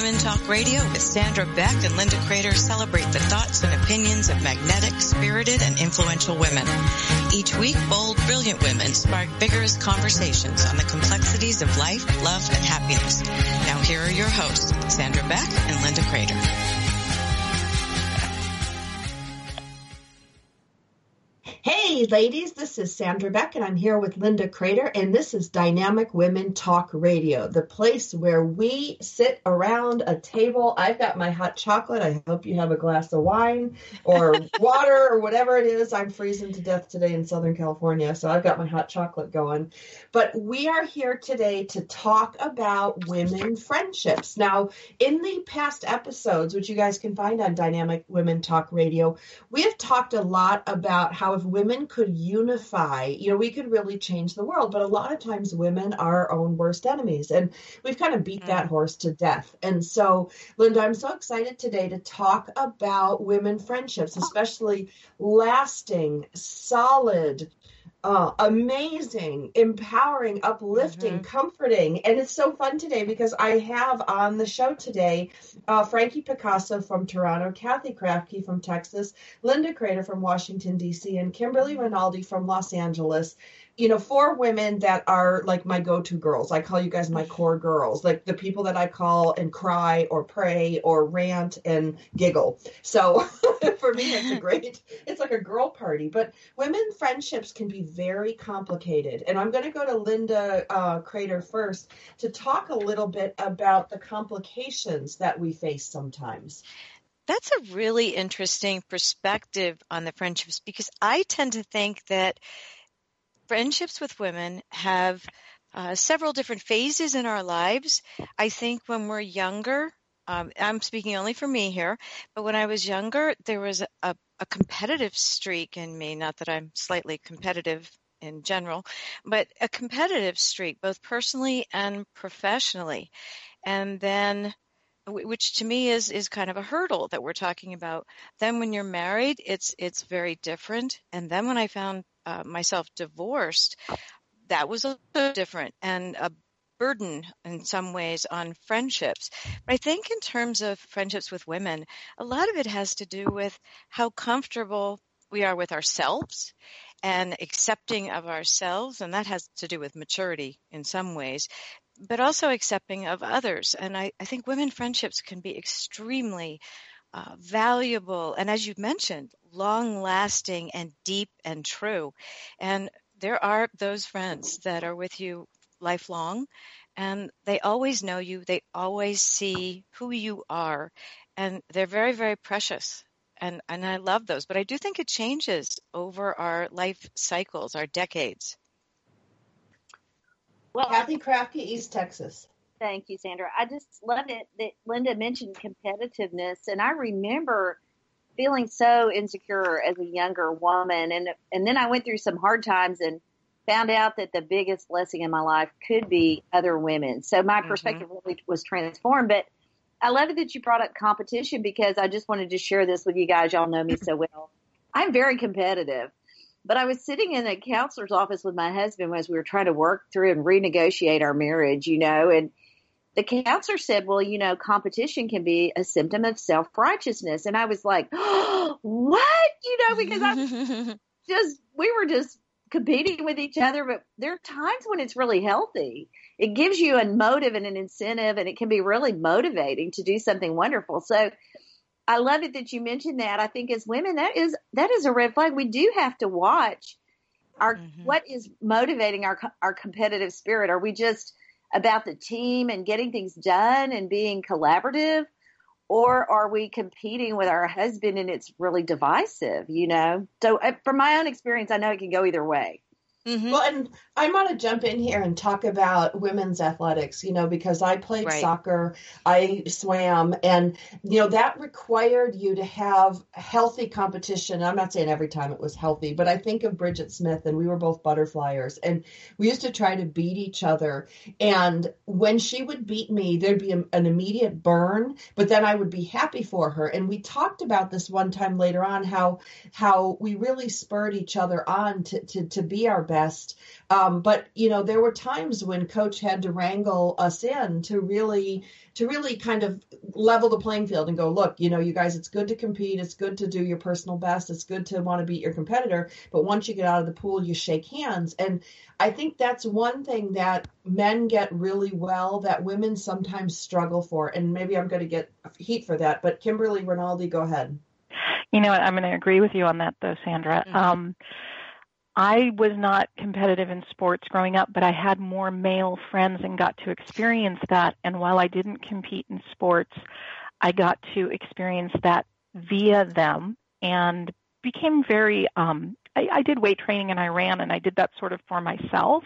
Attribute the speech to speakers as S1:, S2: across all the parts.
S1: Women Talk Radio with Sandra Beck and Linda Crater celebrate the thoughts and opinions of magnetic, spirited, and influential women. Each week, bold, brilliant women spark vigorous conversations on the complexities of life, love, and happiness. Now here are your hosts, Sandra Beck and Linda Crater.
S2: Hey, ladies, this is Sandra Beck, and I'm here with Linda Crater, and this is Dynamic Women Talk Radio, the place where we sit around a table. I've got my hot chocolate. I hope you have a glass of wine or water or whatever it is. I'm freezing to death today in Southern California, so I've got my hot chocolate going. But we are here today to talk about women friendships. Now, in the past episodes, which you guys can find on Dynamic Women Talk Radio, we have talked a lot about how if women could unify, you know, we could really change the world. But a lot of times women are our own worst enemies. And we've kind of beat that mm. horse to death. And so, Linda, I'm so excited today to talk about women friendships, especially lasting, solid, uh, amazing, empowering, uplifting, mm-hmm. comforting. And it's so fun today because I have on the show today uh, Frankie Picasso from Toronto, Kathy Krafke from Texas, Linda Crater from Washington, D.C., and Kimberly Rinaldi from Los Angeles you know, four women that are like my go-to girls. I call you guys my core girls, like the people that I call and cry or pray or rant and giggle. So for me, it's a great, it's like a girl party. But women friendships can be very complicated. And I'm going to go to Linda uh, Crater first to talk a little bit about the complications that we face sometimes.
S1: That's a really interesting perspective on the friendships because I tend to think that friendships with women have uh, several different phases in our lives. I think when we're younger, um, I'm speaking only for me here, but when I was younger, there was a, a competitive streak in me. Not that I'm slightly competitive in general, but a competitive streak, both personally and professionally. And then which to me is is kind of a hurdle that we're talking about. Then when you're married, it's it's very different. And then when I found uh, myself divorced, that was also different and a burden in some ways on friendships. But I think in terms of friendships with women, a lot of it has to do with how comfortable we are with ourselves and accepting of ourselves, and that has to do with maturity in some ways, but also accepting of others. And I, I think women friendships can be extremely uh, valuable and, as you mentioned, long lasting and deep and true. And there are those friends that are with you lifelong and they always know you, they always see who you are, and they're very, very precious. And, and I love those, but I do think it changes over our life cycles, our decades.
S2: Well, Kathy Krafke, East Texas.
S3: Thank you, Sandra. I just love it that Linda mentioned competitiveness, and I remember feeling so insecure as a younger woman, and and then I went through some hard times and found out that the biggest blessing in my life could be other women. So my mm-hmm. perspective mm-hmm. really was transformed. But I love it that you brought up competition because I just wanted to share this with you guys. Y'all know me so well. I'm very competitive. But I was sitting in a counselor's office with my husband as we were trying to work through and renegotiate our marriage, you know, and the counselor said, well, you know, competition can be a symptom of self righteousness. And I was like, oh, what? You know, because I just, we were just competing with each other, but there are times when it's really healthy. It gives you a motive and an incentive, and it can be really motivating to do something wonderful. So I love it that you mentioned that. I think as women, that is that is a red flag. We do have to watch our mm-hmm. what is motivating our our competitive spirit. Are we just about the team and getting things done and being collaborative? Or are we competing with our husband and it's really divisive, you know? So, uh, from my own experience, I know it can go either way.
S2: Mm-hmm. Well, and I want to jump in here and talk about women's athletics, you know, because I played right. soccer, I swam, and, you know, that required you to have healthy competition. I'm not saying every time it was healthy, but I think of Bridget Smith, and we were both butterflyers, and we used to try to beat each other. And when she would beat me, there'd be a, an immediate burn, but then I would be happy for her. And we talked about this one time later on how how we really spurred each other on to, to, to be our best. Um, but you know, there were times when coach had to wrangle us in to really to really kind of level the playing field and go, look, you know, you guys, it's good to compete, it's good to do your personal best, it's good to want to beat your competitor, but once you get out of the pool, you shake hands. And I think that's one thing that men get really well that women sometimes struggle for. And maybe I'm going to get heat for that, but Kimberly Rinaldi, go ahead.
S4: You know what? I'm going to agree with you on that, though, Sandra. Mm-hmm. Um, I was not competitive in sports growing up, but I had more male friends and got to experience that. And while I didn't compete in sports, I got to experience that via them and became very um I, I did weight training and I ran and I did that sort of for myself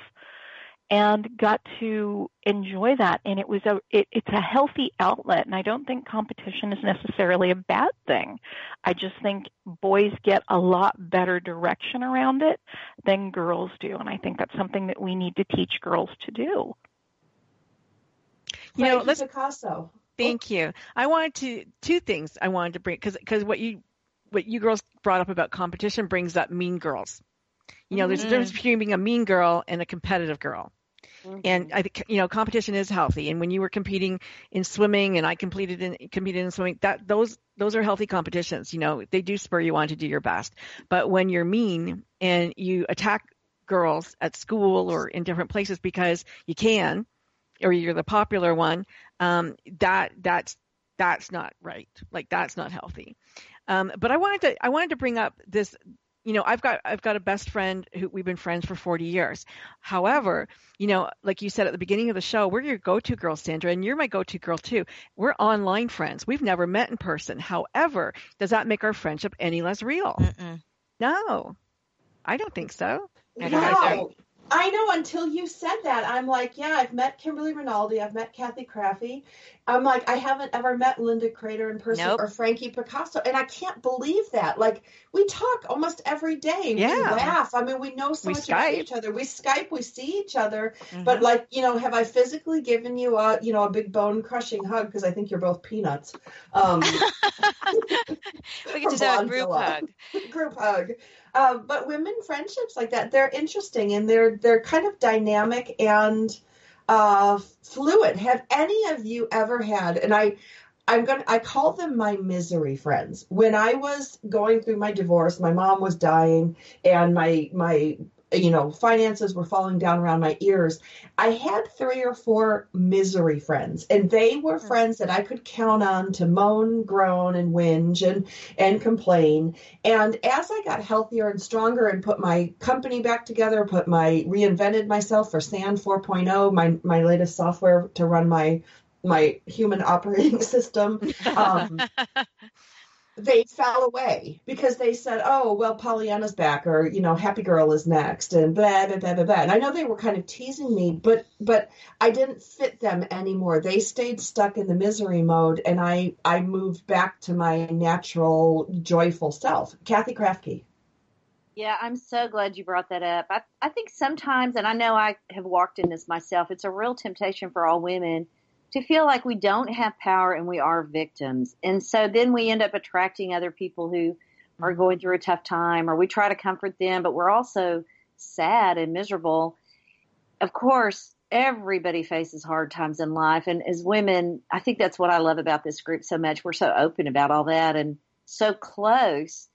S4: and got to enjoy that. And it was a it, it's a healthy outlet. And i don't think competition is necessarily a bad thing. I just think boys get a lot better direction around it than girls do. And i think that's something that we need to teach girls to do.
S2: You know let's picasso.
S5: Thank you. I wanted to two things i wanted to bring because because what you what you girls brought up about competition brings up mean girls you know, there's a difference mm-hmm. between being a mean girl and a competitive girl. Mm-hmm. And I think you know competition is healthy. And when you were competing in swimming, and I competed in competed in swimming, that those those are healthy competitions. You know, they do spur you on to do your best. But when you're mean and you attack girls at school or in different places because you can, or you're the popular one, um, that that's that's not right. Like that's not healthy. Um, but I wanted to I wanted to bring up this you know, I've got I've got a best friend who we've been friends for 40 years. However, you know, like you said at the beginning of the show, we're your go-to girl, Sandra, and you're my go-to girl too. We're online friends. We've never met in person. However, does that make our friendship any less real? Mm-mm. No, I don't think so.
S2: Wow. I know until you said that. I'm like, yeah, I've met Kimberly Rinaldi, I've met Kathy Krafke. I'm like, I haven't ever met Linda Crater in person nope. or Frankie Picasso. And I can't believe that. Like, we talk almost every day. Yeah. We laugh. I mean, we know so we much Skype. about each other. We Skype, we see each other. Mm-hmm. But, like, you know, have I physically given you a, you know, a big bone crushing hug? Because I think you're both peanuts. Um,
S1: we can just have a group hug.
S2: group hug. Uh, but women friendships like that, they're interesting and they're they're kind of dynamic and uh, fluid. Have any of you ever had? And I, I'm gonna I call them my misery friends. When I was going through my divorce, my mom was dying, and my my you know, finances were falling down around my ears. I had three or four misery friends, and they were hmm. friends that I could count on to moan, groan, and whinge and and complain. And as I got healthier and stronger and put my company back together, put my reinvented myself for SAN 4.0, my my latest software to run my my human operating system. Um, they fell away because they said, "Oh, well, Pollyanna's back," or you know, Happy Girl is next, and blah blah blah blah blah. And I know they were kind of teasing me, but but I didn't fit them anymore. They stayed stuck in the misery mode, and I I moved back to my natural, joyful self. Kathy Krafke.
S3: Yeah, I'm so glad you brought that up. I I think sometimes, and I know I have walked in this myself. It's a real temptation for all women to feel like we don't have power and we are victims. And so then we end up attracting other people who are mm-hmm. going through a tough time or we try to comfort them, but we're also sad and miserable. Of course, everybody faces hard times in life. And as women, I think that's what I love about this group so much. We're so open about all that and so close.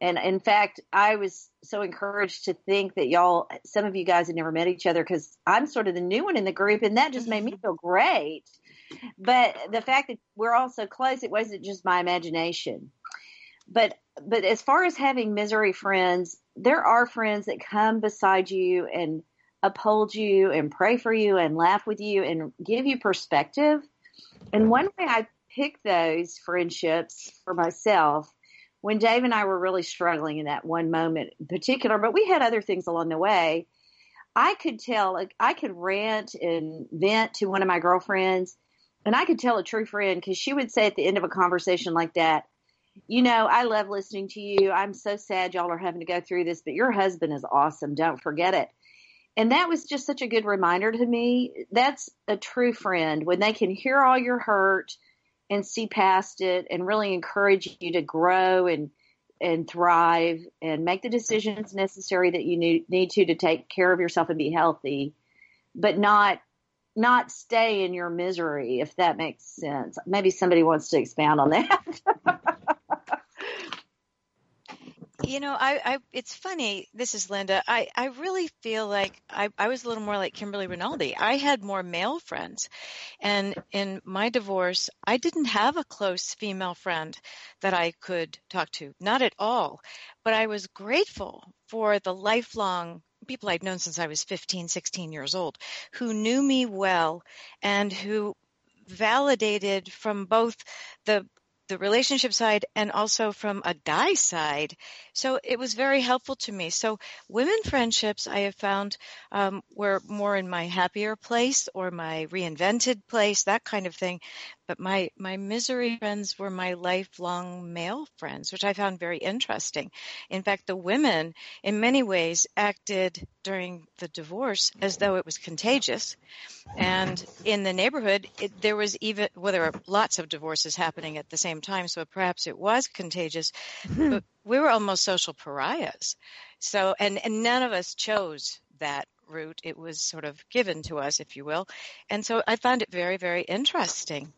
S3: And in fact, I was so encouraged to think that y'all, some of you guys had never met each other because I'm sort of the new one in the group, and that just made me mm-hmm. feel great. But the fact that we're all so close, it wasn't just my imagination. But but as far as having misery friends, there are friends that come beside you and uphold you and pray for you and laugh with you and give you perspective. And one way I pick those friendships for myself when Dave and I were really struggling in that one moment in particular, but we had other things along the way. I could tell, I could rant and vent to one of my girlfriends, and I could tell a true friend because she would say at the end of a conversation like that, you know, I love listening to you. I'm so sad y'all are having to go through this, but your husband is awesome. Don't forget it. And that was just such a good reminder to me. That's a true friend when they can hear all your hurt and see past it and really encourage you to grow and and thrive and make the decisions necessary that you need, need to to take care of yourself and be healthy, but not not stay in your misery if that makes sense. Maybe somebody wants to expound on that.
S1: You know, I, I, it's funny. This is Linda. I, I really feel like I, I was a little more like Kimberly Rinaldi. I had more male friends. And in my divorce, I didn't have a close female friend that I could talk to. Not at all. But I was grateful for the lifelong people I'd known since I was 15, 16 years old who knew me well and who validated from both the the relationship side and also from a guy side. So it was very helpful to me. So women friendships I have found um, were more in my happier place or my reinvented place, that kind of thing. But my my misery friends were my lifelong male friends, which I found very interesting. In fact, the women, in many ways, acted during the divorce as though it was contagious. And in the neighborhood, it, there was even well, there were lots of divorces happening at the same time, so perhaps it was contagious. Mm-hmm. But we were almost social pariahs. So, and and none of us chose that route. It was sort of given to us, if you will. And so I found it very, very interesting.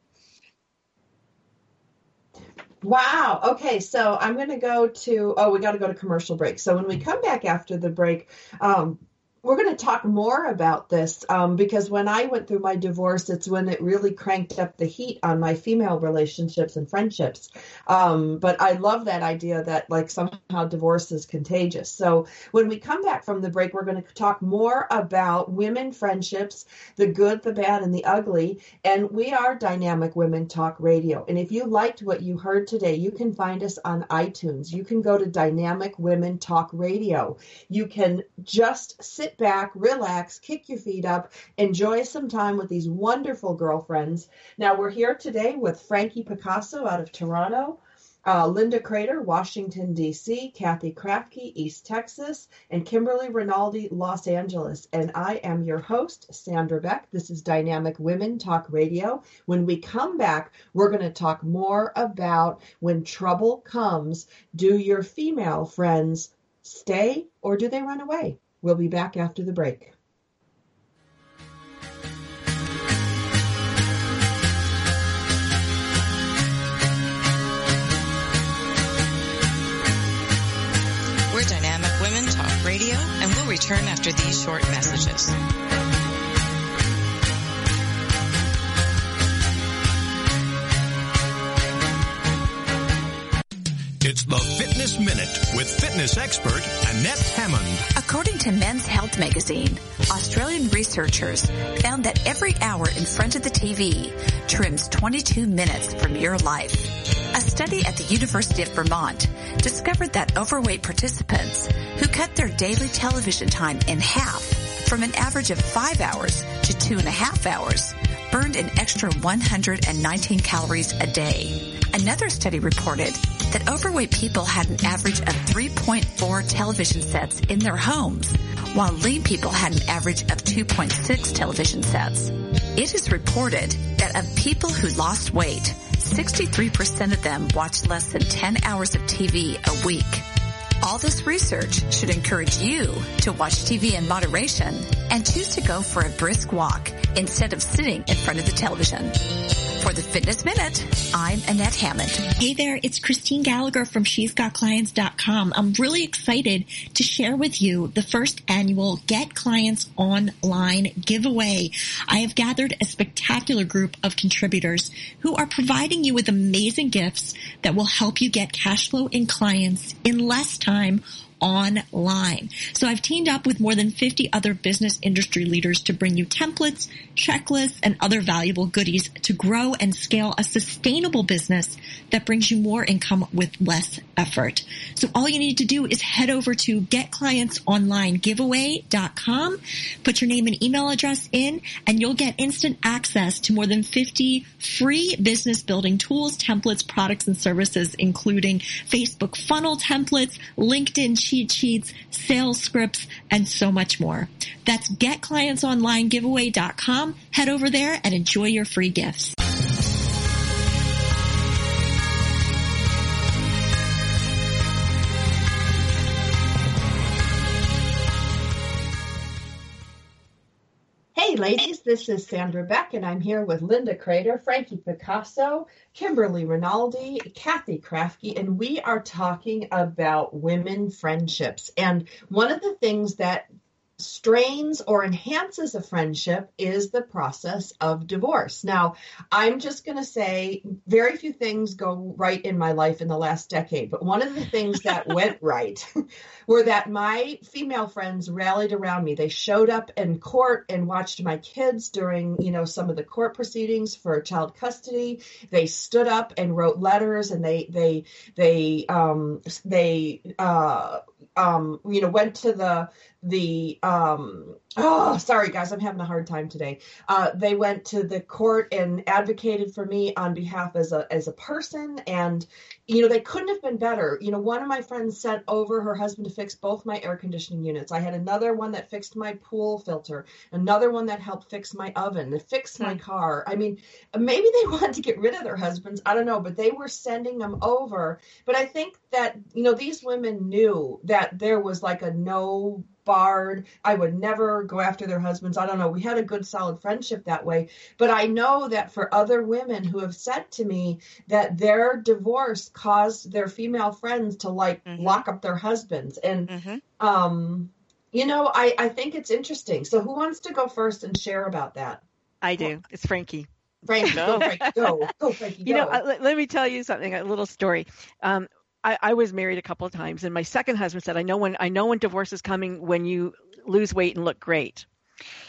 S2: Wow. Okay. So I'm going to go to, oh, we got to go to commercial break. So when we come back after the break, um, we're going to talk more about this um, because when I went through my divorce, it's when it really cranked up the heat on my female relationships and friendships. Um, but I love that idea that like somehow divorce is contagious. So when we come back from the break, we're going to talk more about women friendships, the good, the bad, and the ugly. And we are Dynamic Women Talk Radio. And if you liked what you heard today, you can find us on iTunes. You can go to Dynamic Women Talk Radio. You can just sit sit back, relax, kick your feet up, enjoy some time with these wonderful girlfriends. Now, we're here today with Frankie Picasso out of Toronto. Uh, Linda Crater, Washington, D.C., Kathy Krafke, East Texas, and Kimberly Rinaldi, Los Angeles. And I am your host, Sandra Beck. This is Dynamic Women Talk Radio. When we come back, we're going to talk more about when trouble comes, do your female friends stay or do they run away? We'll be back after the break.
S6: We're Dynamic Women Talk Radio, and we'll return after these short messages.
S7: Fitness Minute with fitness expert Annette Hammond.
S8: According to Men's Health magazine, Australian researchers found that every hour in front of the TV trims 22 minutes from your life. A study at the University of Vermont discovered that overweight participants who cut their daily television time in half from an average of five hours to two and a half hours burned an extra 119 calories a day. Another study reported that overweight people had an average of 3.4 television sets in their homes, while lean people had an average of 2.6 television sets. It is reported that of people who lost weight, 63% of them watched less than 10 hours of TV a week. All this research should encourage you to watch TV in moderation and choose to go for a brisk walk instead of sitting in front of the television. For the Fitness Minute, I'm Annette Hammond.
S9: Hey there, it's Christine Gallagher from She's Got Clients.com. I'm really excited to share with you the first annual Get Clients Online giveaway. I have gathered a spectacular group of contributors who are providing you with amazing gifts that will help you get cash flow in clients in less time online. So I've teamed up with more than 50 other business industry leaders to bring you templates, checklists, and other valuable goodies to grow and scale a sustainable business that brings you more income with less effort. So all you need to do is head over to getclientsonlinegiveaway.com, put your name and email address in, and you'll get instant access to more than 50 free business building tools, templates, products, and services, including Facebook funnel templates, LinkedIn cheat sheets, sales scripts, and so much more. That's getclientsonlinegiveaway.com. Head over there and enjoy your free gifts.
S2: Ladies, this is Sandra Beck, and I'm here with Linda Crater, Frankie Picasso, Kimberly Rinaldi, Kathy Krafke, and we are talking about women friendships. And one of the things that strains or enhances a friendship is the process of divorce. Now, I'm just going to say very few things go right in my life in the last decade, but one of the things that went right were that my female friends rallied around me. They showed up in court and watched my kids during, you know, some of the court proceedings for child custody. They stood up and wrote letters and they they they um they uh um, you know, went to the the um, oh sorry guys i'm having a hard time today. Uh, they went to the court and advocated for me on behalf as a as a person and you know they couldn't have been better. You know one of my friends sent over her husband to fix both my air conditioning units. I had another one that fixed my pool filter another one that helped fix my oven that fixed my hmm. car. I mean maybe they wanted to get rid of their husbands i don't know but they were sending them over. But i think that you know these women knew that there was like a no barred. I would never go after their husbands. I don't know. We had a good, solid friendship that way. But I know that for other women who have said to me that their divorce caused their female friends to like mm-hmm. lock up their husbands. And, mm-hmm. um, you know, I, I think it's interesting. So who wants to go first and share about that?
S5: I do. It's Frankie.
S2: Frankie, go, Frankie, go, go, Frankie, go.
S5: You know, uh, let, let, me tell you something, a little story. Um, I, I was married a couple of times, and my second husband said, "I know when I know when divorce is coming when you lose weight and look great."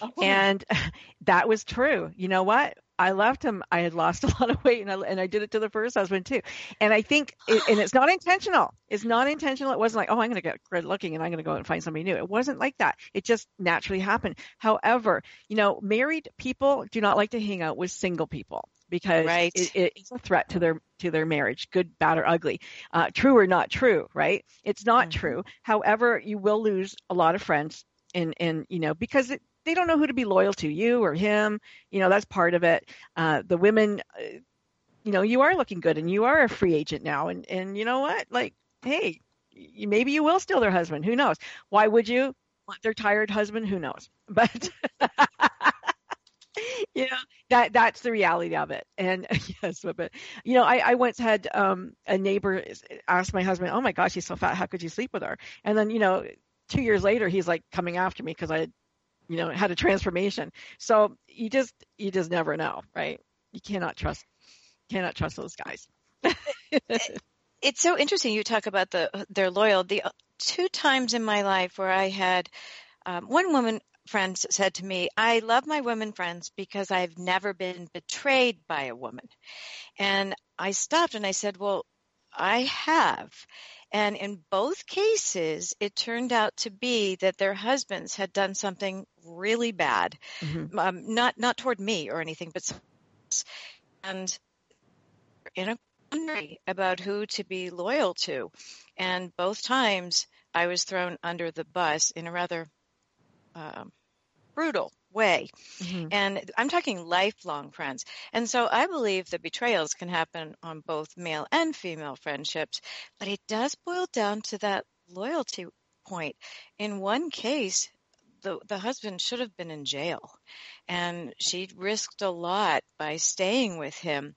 S5: Oh. And that was true. You know what? I left him. I had lost a lot of weight, and I and I did it to the first husband too. And I think, it, and it's not intentional. It's not intentional. It wasn't like, oh, I'm going to get good looking, and I'm going to go and find somebody new. It wasn't like that. It just naturally happened. However, you know, married people do not like to hang out with single people because right. it, it is a threat to their to their marriage, good, bad, or ugly, uh, true or not true, right? It's not mm-hmm. true. However, you will lose a lot of friends, and and you know because it, they don't know who to be loyal to, you or him. You know that's part of it. Uh, the women, uh, you know, you are looking good, and you are a free agent now, and and you know what, like, hey, you, maybe you will steal their husband. Who knows? Why would you? Want their tired husband? Who knows? But you know that that's the reality of it. And yes but you know i i once had um a neighbor ask my husband oh my gosh she's so fat how could you sleep with her? And then you know two years later he's like coming after me because i you know had a transformation. So you just you just never know right? You cannot trust cannot trust those guys.
S1: It's so interesting you talk about the their loyal the uh, two times in my life where i had um, one woman friends said to me, I love my women friends because I've never been betrayed by a woman. And I stopped and I said, Well, I have. And in both cases, it turned out to be that their husbands had done something really bad, mm-hmm. um, not not toward me or anything, but and in a quandary about who to be loyal to. And both times, I was thrown under the bus in a rather um, brutal way. Mm-hmm. And I'm talking lifelong friends. And so I believe that betrayals can happen on both male and female friendships, but it does boil down to that loyalty point. In one case, the, the husband should have been in jail and she risked a lot by staying with him.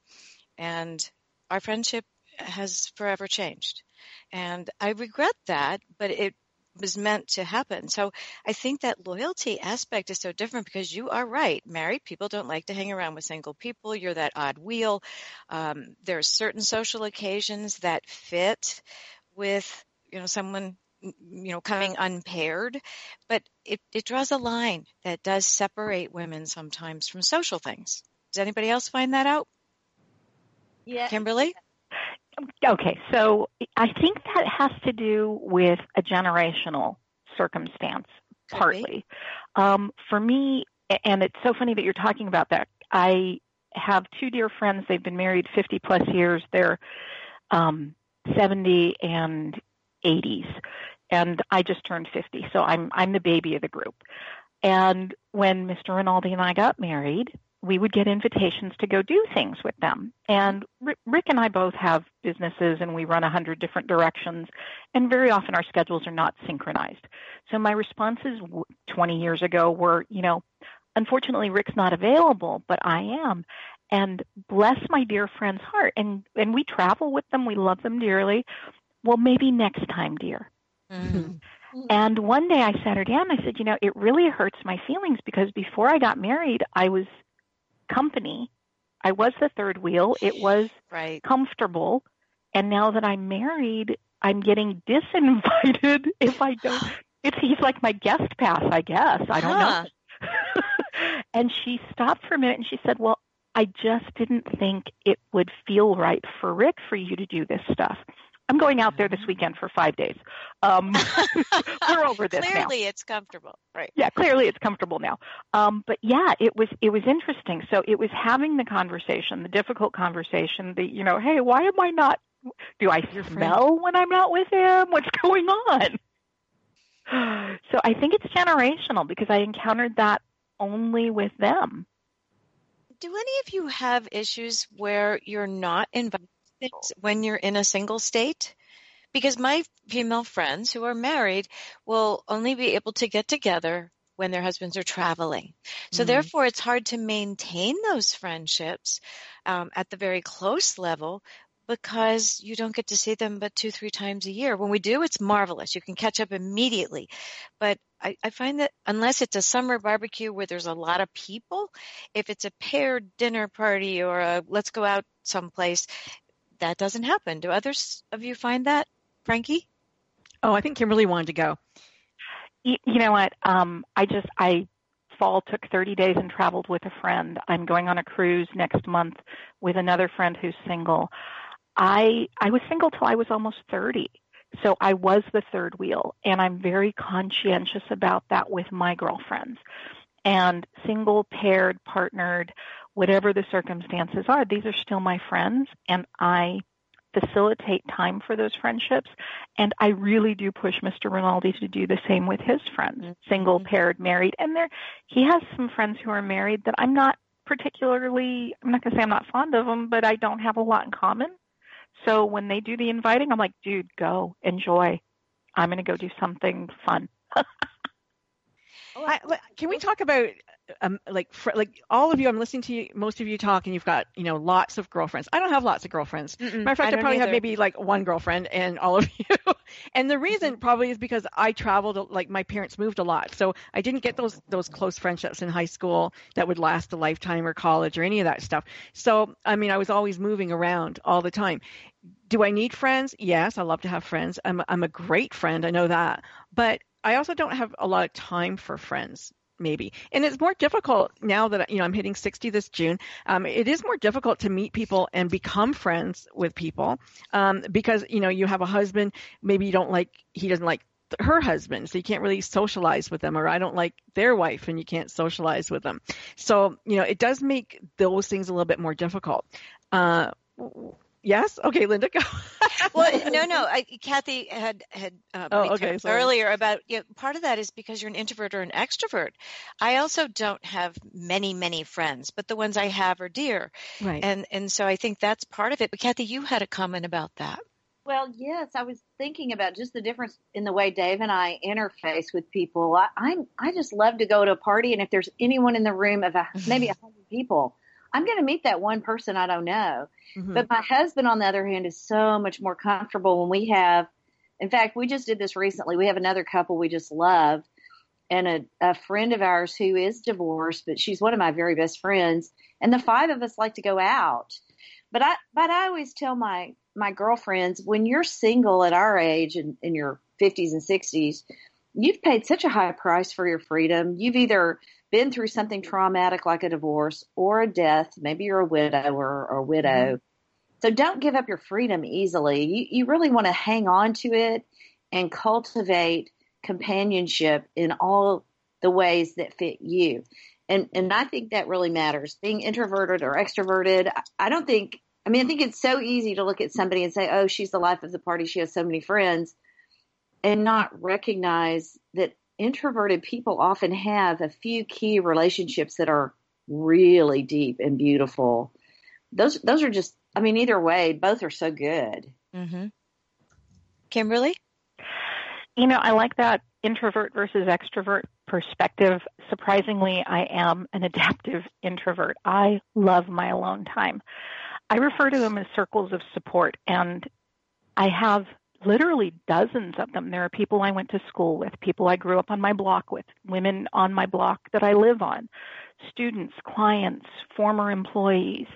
S1: And our friendship has forever changed. And I regret that, but it was meant to happen. So I think that loyalty aspect is so different because you are right. Married people don't like to hang around with single people. You're that odd wheel. Um, there are certain social occasions that fit with, you know, someone, you know, coming unpaired, but it, it draws a line that does separate women sometimes from social things. Does anybody else find that out?
S3: Yeah.
S1: Kimberly?
S4: Okay, so I think that has to do with a generational circumstance, partly. Um, for me, and it's so funny that you're talking about that. I have two dear friends. They've been married 50 plus years. They're um, 70 and 80s, and I just turned 50, so I'm I'm the baby of the group. And when Mr. Rinaldi and I got married, we would get invitations to go do things with them. And Rick and I both have businesses and we run a hundred different directions and very often our schedules are not synchronized. So my responses 20 years ago were, you know, unfortunately Rick's not available, but I am. And bless my dear friend's heart. And and we travel with them. We love them dearly. Well, maybe next time, dear. Mm-hmm. And one day I sat her down and I said, you know, it really hurts my feelings because before I got married, I was company. I was the third wheel. It was
S1: right.
S4: comfortable. And now that I'm married, I'm getting disinvited if I don't. It's he's like my guest pass, I guess. I don't huh. know. and she stopped for a minute and she said, "Well, I just didn't think it would feel right for Rick for you to do this stuff." I'm going out there this weekend for five days. Um, we're over this
S1: clearly
S4: now.
S1: it's comfortable, right?
S4: Yeah, clearly it's comfortable now. Um, but yeah, it was it was interesting. So it was having the conversation, the difficult conversation. The you know, hey, why am I not? Do I smell when I'm not with him? What's going on? So I think it's generational because I encountered that only with them.
S1: Do any of you have issues where you're not invited when you're in a single state? Because my female friends who are married will only be able to get together when their husbands are traveling. So mm-hmm. therefore, it's hard to maintain those friendships um, at the very close level because you don't get to see them but two, three times a year. When we do, it's marvelous. You can catch up immediately. But I, I, find that unless it's a summer barbecue where there's a lot of people, if it's a paired dinner party or a let's go out someplace, that doesn't happen. Do others of you find that, Frankie?
S5: Oh, I think Kimberly wanted to go.
S4: You, you know what? Um, I just I fall took 30 days and traveled with a friend. I'm going on a cruise next month with another friend who's single. I I was single till I was almost 30. So I was the third wheel and I'm very conscientious about that with my girlfriends. And single, paired, partnered, whatever the circumstances are, these are still my friends and I facilitate time for those friendships. And I really do push Mr. Rinaldi to do the same with his friends, mm-hmm. single, paired, married. And there, he has some friends who are married that I'm not particularly, I'm not going to say I'm not fond of them, but I don't have a lot in common. So when they do the inviting, I'm like, dude, go, enjoy. I'm going to go do something fun.
S5: I, can we talk about um, like fr- like all of you? I'm listening to you, most of you talk, and you've got you know lots of girlfriends. I don't have lots of girlfriends. Mm-mm, Matter of fact, I, I probably either. have maybe like one girlfriend, and all of you. and the reason probably is because I traveled like my parents moved a lot, so I didn't get those those close friendships in high school that would last a lifetime or college or any of that stuff. So I mean, I was always moving around all the time. Do I need friends? Yes, I love to have friends. I'm I'm a great friend. I know that, but I also don't have a lot of time for friends maybe. And it's more difficult now that you know i'm hitting 60 this june um, it is more difficult to meet people and become friends with people um, because you know you have a husband maybe you don't like he doesn't like her husband so you can't really socialize with them or i don't like their wife and you can't socialize with them. So you know it does make those things a little bit more difficult. Uh, Yes. Okay, Linda, go.
S1: well, no, no. I, Kathy had had uh, oh, okay, earlier about you know, part of that is because you're an introvert or an extrovert. I also don't have many, many friends, but the ones I have are dear.
S5: Right.
S1: And and so I think that's part of it. But Kathy, you had a comment about that.
S3: Well, yes, I was thinking about just the difference in the way Dave and I interface with people. I, I'm I just love to go to a party, and if there's anyone in the room of a, maybe a hundred people, I'm going to meet that one person I don't know. Mm-hmm. But my husband, on the other hand, is so much more comfortable when we have, in fact, we just did this recently. We have another couple we just love and a, a friend of ours who is divorced, but she's one of my very best friends. And the five of us like to go out. But I, but I always tell my, my girlfriends, when you're single at our age and in your 50s and 60s, you've paid such a high price for your freedom. You've either been through something traumatic like a divorce or a death. Maybe you're a widow or, or a widow. Mm-hmm. So don't give up your freedom easily. You, you really want to hang on to it and cultivate companionship in all the ways that fit you. And, and I think that really matters. Being introverted or extroverted, I don't think, I mean, I think it's so easy to look at somebody and say, oh, she's the life of the party. She has so many friends and not recognize that introverted people often have a few key relationships that are really deep and beautiful. Those those are just I mean either way both are so good.
S1: Mm-hmm. Kimberly,
S4: you know I like that introvert versus extrovert perspective, surprisingly, I am an adaptive introvert. I love my alone time. I refer to them as circles of support, and I have literally dozens of them. There are people I went to school with, people I grew up on my block with, women on my block that I live on, students, clients, former employees,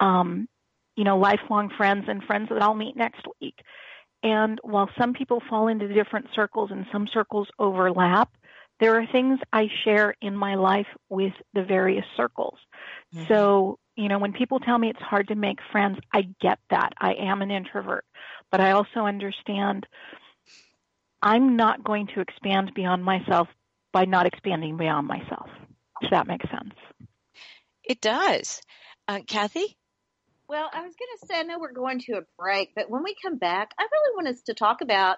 S4: um, you know, lifelong friends and friends that I'll meet next week. And while some people fall into different circles and some circles overlap, there are things I share in my life with the various circles. Mm-hmm. So, you know, when people tell me it's hard to make friends, I get that. I am an introvert, but I also understand I'm not going to expand beyond myself by not expanding beyond myself. Does that make sense.
S1: It does. Uh, Kathy?
S3: Well, I was going to say, I know we're going to a break, but when we come back, I really want us to talk about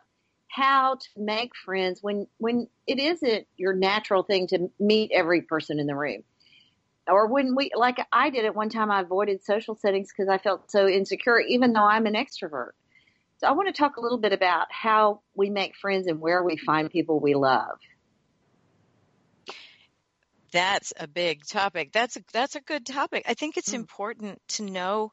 S3: how to make friends when when it isn't your natural thing to meet every person in the room or when we like i did at one time i avoided social settings because i felt so insecure even though i'm an extrovert so i want to talk a little bit about how we make friends and where we find people we love
S1: that's a big topic. That's a, that's a good topic. I think it's mm. important to know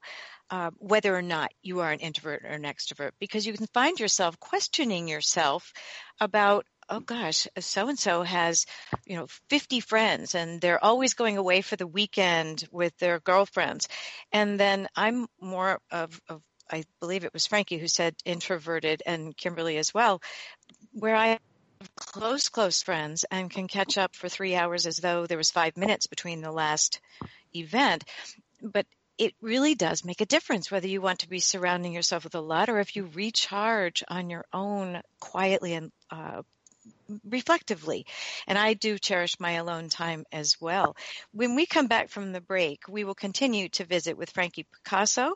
S1: uh, whether or not you are an introvert or an extrovert because you can find yourself questioning yourself about oh gosh so and so has you know 50 friends and they're always going away for the weekend with their girlfriends and then i'm more of, of i believe it was frankie who said introverted and kimberly as well where i have close, close friends and can catch up for three hours as though there was five minutes between the last event. But it really does make a difference whether you want to be surrounding yourself with a lot or if you recharge on your own quietly and uh, reflectively. And I do cherish my alone time as well. When we come back from the break, we will continue to visit with Frankie Picasso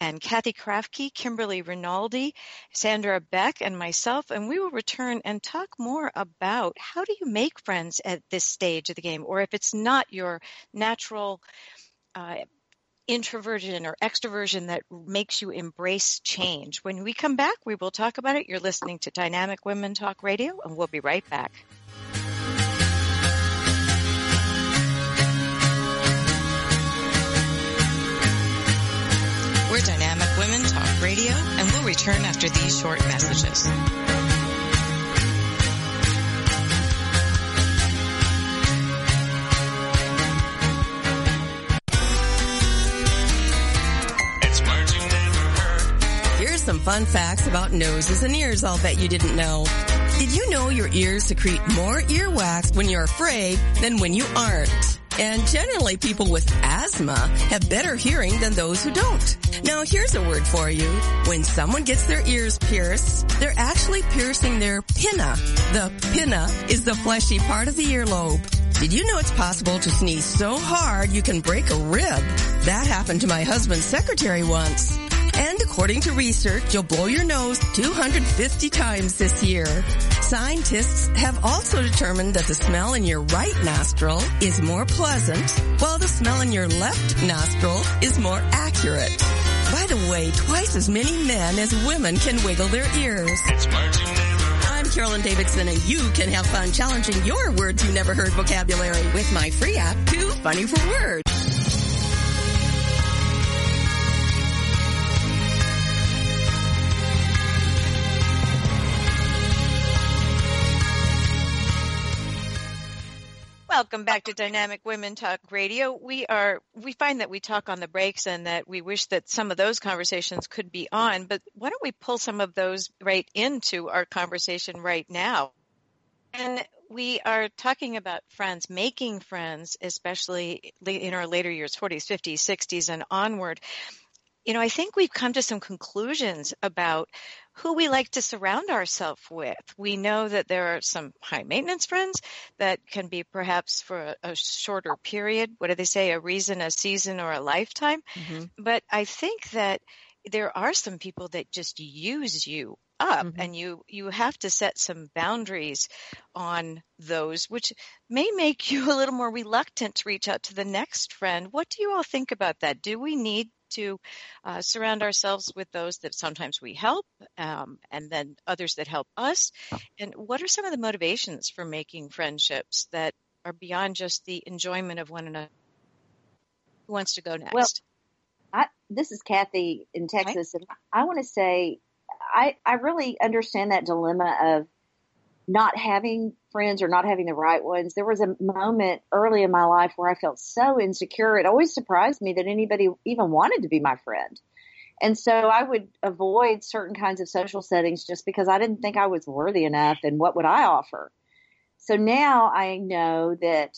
S1: and Kathy Krafke, Kimberly Rinaldi, Sandra Beck, and myself, and we will return and talk more about how do you make friends at this stage of the game, or if it's not your natural uh, introversion or extroversion that makes you embrace change. When we come back, we will talk about it. You're listening to Dynamic Women Talk Radio, and we'll be right back.
S6: We're Dynamic Women Talk Radio, and we'll return after these short messages.
S10: Fun facts about noses and ears I'll bet you didn't know. Did you know your ears secrete more earwax when you're afraid than when you aren't? And generally people with asthma have better hearing than those who don't. Now here's a word for you. When someone gets their ears pierced, they're actually piercing their pinna. The pinna is the fleshy part of the earlobe. Did you know it's possible to sneeze so hard you can break a rib? That happened to my husband's secretary once. And according to research, you'll blow your nose 250 times this year. Scientists have also determined that the smell in your right nostril is more pleasant, while the smell in your left nostril is more accurate. By the way, twice as many men as women can wiggle their ears. I'm Carolyn Davidson and you can have fun challenging your words you never heard vocabulary with my free app, Too Funny for Words.
S1: Welcome back to Dynamic Women Talk Radio. We are we find that we talk on the breaks and that we wish that some of those conversations could be on, but why don't we pull some of those right into our conversation right now? And we are talking about friends, making friends, especially in our later years, 40s, 50s, 60s, and onward. You know, I think we've come to some conclusions about who we like to surround ourselves with. We know that there are some high maintenance friends that can be perhaps for a, a shorter period. What do they say? A reason, a season, or a lifetime. Mm-hmm. But I think that there are some people that just use you up mm-hmm. and you you have to set some boundaries on those which may make you a little more reluctant to reach out to the next friend what do you all think about that do we need to uh, surround ourselves with those that sometimes we help, um, and then others that help us. And what are some of the motivations for making friendships that are beyond just the enjoyment of one another? Who wants to go next?
S3: Well, I, this is Kathy in Texas, okay. and I want to say I, I really understand that dilemma of not having friends or not having the right ones. There was a moment early in my life where I felt so insecure. It always surprised me that anybody even wanted to be my friend. And so I would avoid certain kinds of social settings just because I didn't think I was worthy enough and what would I offer? So now I know that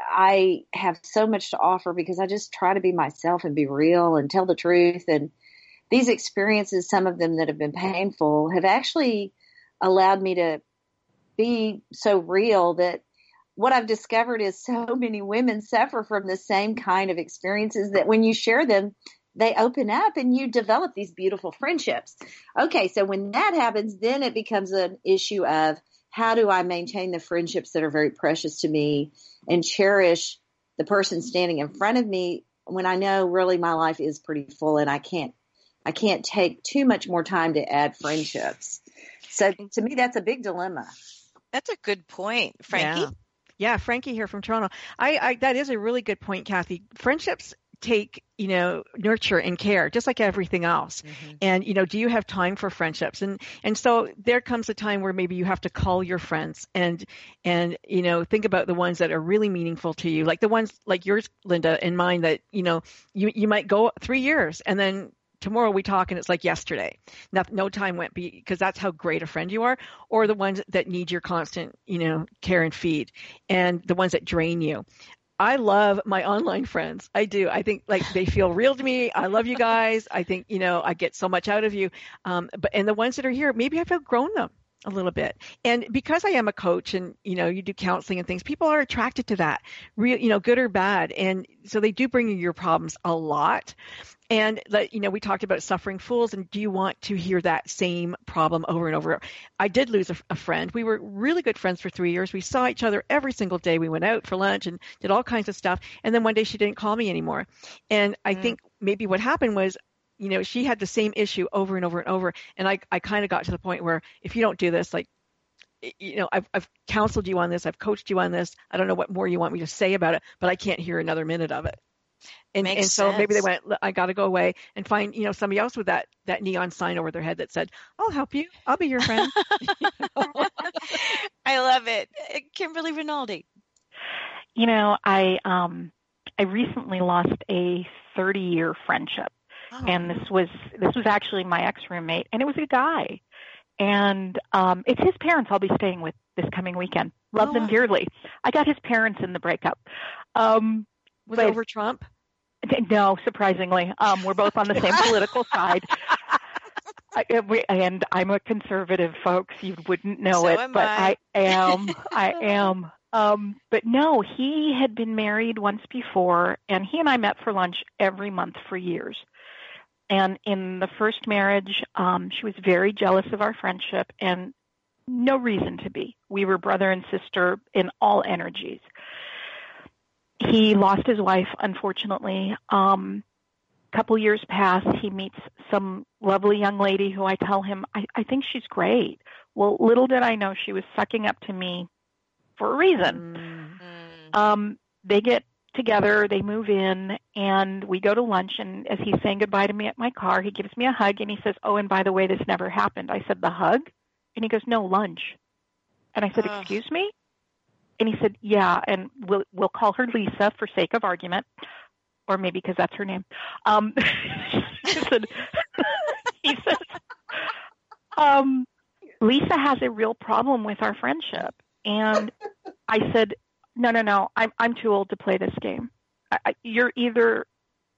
S3: I have so much to offer because I just try to be myself and be real and tell the truth. And these experiences, some of them that have been painful, have actually allowed me to be so real that what I've discovered is so many women suffer from the same kind of experiences that when you share them, they open up and you develop these beautiful friendships. Okay, so when that happens, then it becomes an issue of how do I maintain the friendships that are very precious to me and cherish the person standing in front of me when I know really my life is pretty full and I can't I can't take too much more time to add friendships. So to me that's a big dilemma.
S1: That's a good point, Frankie.
S5: Yeah. Yeah, Frankie here from Toronto. I, I that is a really good point, Kathy. Friendships take you know nurture and care just like everything else mm-hmm. and you know do you have time for friendships and and so there comes a time where maybe you have to call your friends and and you know think about the ones that are really meaningful to you like the ones like yours linda and mine that you know you you might go 3 years and then tomorrow we talk and it's like yesterday. No, no time went because that's how great a friend you are. Or the ones that need your constant, you know, care and feed, and the ones that drain you. I love my online friends. I do. I think like they feel real to me. I love you guys. I think you know I get so much out of you. Um, but and the ones that are here, maybe I've outgrown them a little bit. And because I am a coach and you know you do counseling and things, people are attracted to that, real you know good or bad, and so they do bring you your problems a lot. And that, you know, we talked about suffering fools, and do you want to hear that same problem over and over? I did lose a, a, friend. We were really good friends for three years. We saw each other every single day. We went out for lunch and did all kinds of stuff. And then one day she didn't call me anymore. And I mm. think maybe what happened was you know, she had the same issue over and over and over. And I, I kind of got to the point where if you don't do this, like, you know, I've, I've counseled you on this, I've coached you on this. I don't know what more you want me to say about it, but I can't hear another minute of it. And, and so
S1: sense.
S5: maybe they went, I got to go away and find, you know, somebody else with that, that neon sign over their head that said, I'll help you. I'll be your friend.
S1: I love it. Uh, Kimberly Rinaldi.
S4: You know, I, um, I recently lost a 30 year friendship. Oh. And this was, this was actually my ex roommate and it was a guy. And, um, it's his parents I'll be staying with this coming weekend. Love oh. them dearly. I got his parents in the breakup. Um,
S5: was it over Trump?
S4: No, surprisingly, um, we're both on the same political side. I, and I'm a conservative, folks. You wouldn't know
S1: so
S4: it, but
S1: I.
S4: I am. I am. Um, but no, he had been married once before, and he and I met for lunch every month for years. And in the first marriage, um, she was very jealous of our friendship, and no reason to be. We were brother and sister in all energies he lost his wife, unfortunately. Um, a couple years pass. He meets some lovely young lady who I tell him, I, I think she's great. Well, little did I know she was sucking up to me for a reason. Mm-hmm. Um, they get together, they move in, and we go to lunch. And as he's saying goodbye to me at my car, he gives me a hug and he says, Oh, and by the way, this never happened. I said, The hug? And he goes, No, lunch. And I said, Excuse me? And he said, "Yeah, and we'll we'll call her Lisa for sake of argument, or maybe because that's her name." Um, he said, he says, um, "Lisa has a real problem with our friendship," and I said, "No, no, no. I'm I'm too old to play this game. I, I, you're either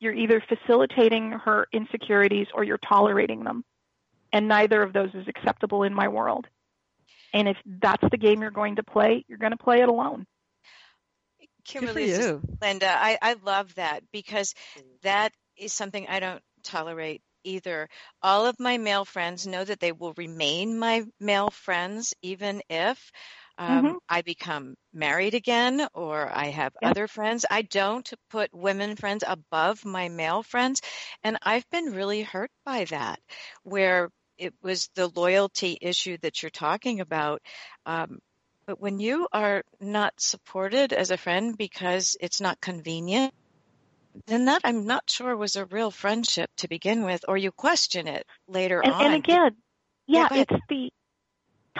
S4: you're either facilitating her insecurities or you're tolerating them, and neither of those is acceptable in my world." And if that's the game you're going to play, you're going to play it alone.
S1: Kimberly, this is Linda. I, I love that because that is something I don't tolerate either. All of my male friends know that they will remain my male friends even if um,
S4: Mhm.
S1: I become married again or I have
S4: Yep.
S1: other friends. I don't put women friends above my male friends. And I've been really hurt by that, where it was the loyalty issue that you're talking about. Um, but when you are not supported as a friend because it's not convenient, then that I'm not sure was a real friendship to begin with, or you question it later
S4: and,
S1: on.
S4: and again,
S1: Yeah,
S4: yeah, it's the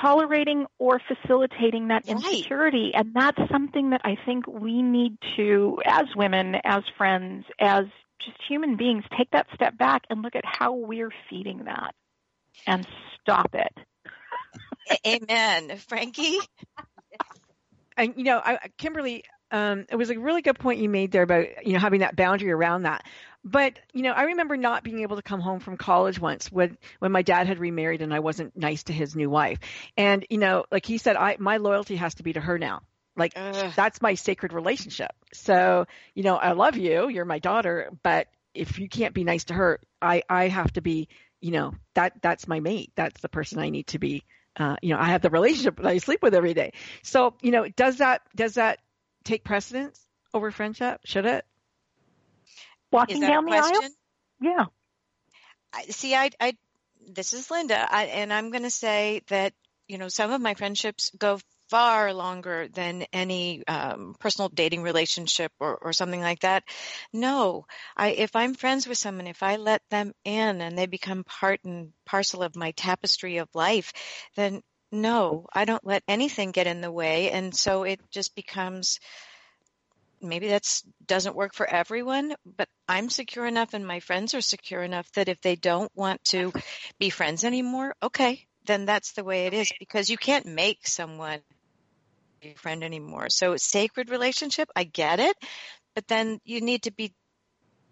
S4: tolerating or facilitating that
S1: Right.
S4: insecurity. And that's something that I think we need to, as women, as friends, as just human beings, take that step back and look at how we're feeding that and stop it.
S1: Amen. Frankie?
S5: and you know, I, Kimberly, um, it was a really good point you made there about you know having that boundary around that. But you know, I remember not being able to come home from college once when when my dad had remarried and I wasn't nice to his new wife. And you know, like he said, I my loyalty has to be to her now. Like
S1: Ugh.
S5: that's my sacred relationship. So you know, I love you. You're my daughter, but if you can't be nice to her, I I have to be. You know that that's my mate. That's the person I need to be uh, you know, I have the relationship that I sleep with every day. So, you know, does that does that take precedence over friendship? Should it?
S4: Walking
S1: Is that
S4: down
S1: a
S4: the aisle?
S1: question?
S4: Yeah.
S1: I, see, I, I, this is Linda, I, and I'm going to say that you know some of my friendships go far longer than any um, personal dating relationship or, or something like that. No, I, if I'm friends with someone, if I let them in and they become part and parcel of my tapestry of life, then no, I don't let anything get in the way, and so it just becomes maybe that's doesn't work for everyone, but I'm secure enough and my friends are secure enough that if they don't want to be friends anymore, okay, then that's the way it is because you can't make someone be a friend anymore. So sacred relationship, I get it, but then you need to be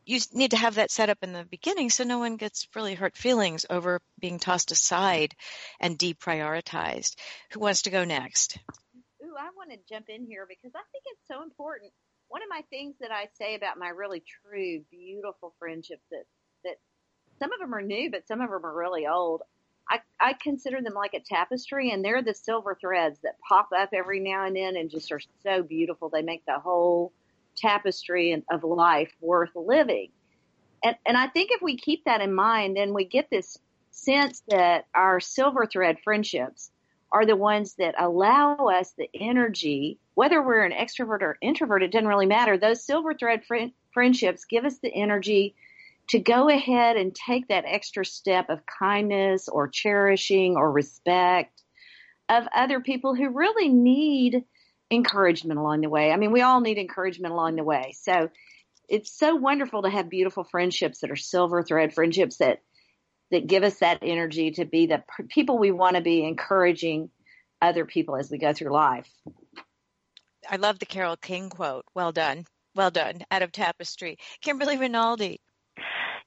S1: you need to have that set up in the beginning so no one gets really hurt feelings over being tossed aside and deprioritized. Who wants to go next?
S3: Ooh, I want to jump in here because I think it's so important. One of my things that I say about my really true, beautiful friendships that that some of them are new, but some of them are really old. I, I consider them like a tapestry, and they're the silver threads that pop up every now and then and just are so beautiful. They make the whole tapestry of life worth living. And, and I think if we keep that in mind, then we get this sense that our silver thread friendships are the ones that allow us the energy, whether we're an extrovert or introvert, it doesn't really matter. Those silver thread friend, friendships give us the energy to go ahead and take that extra step of kindness or cherishing or respect of other people who really need encouragement along the way. I mean, we all need encouragement along the way. So it's so wonderful to have beautiful friendships that are silver thread friendships that that give us that energy to be the people we want to be encouraging other people as we go through life.
S1: I love the Carole King quote. Well done. Well done. Out of Tapestry. Kimberly Rinaldi.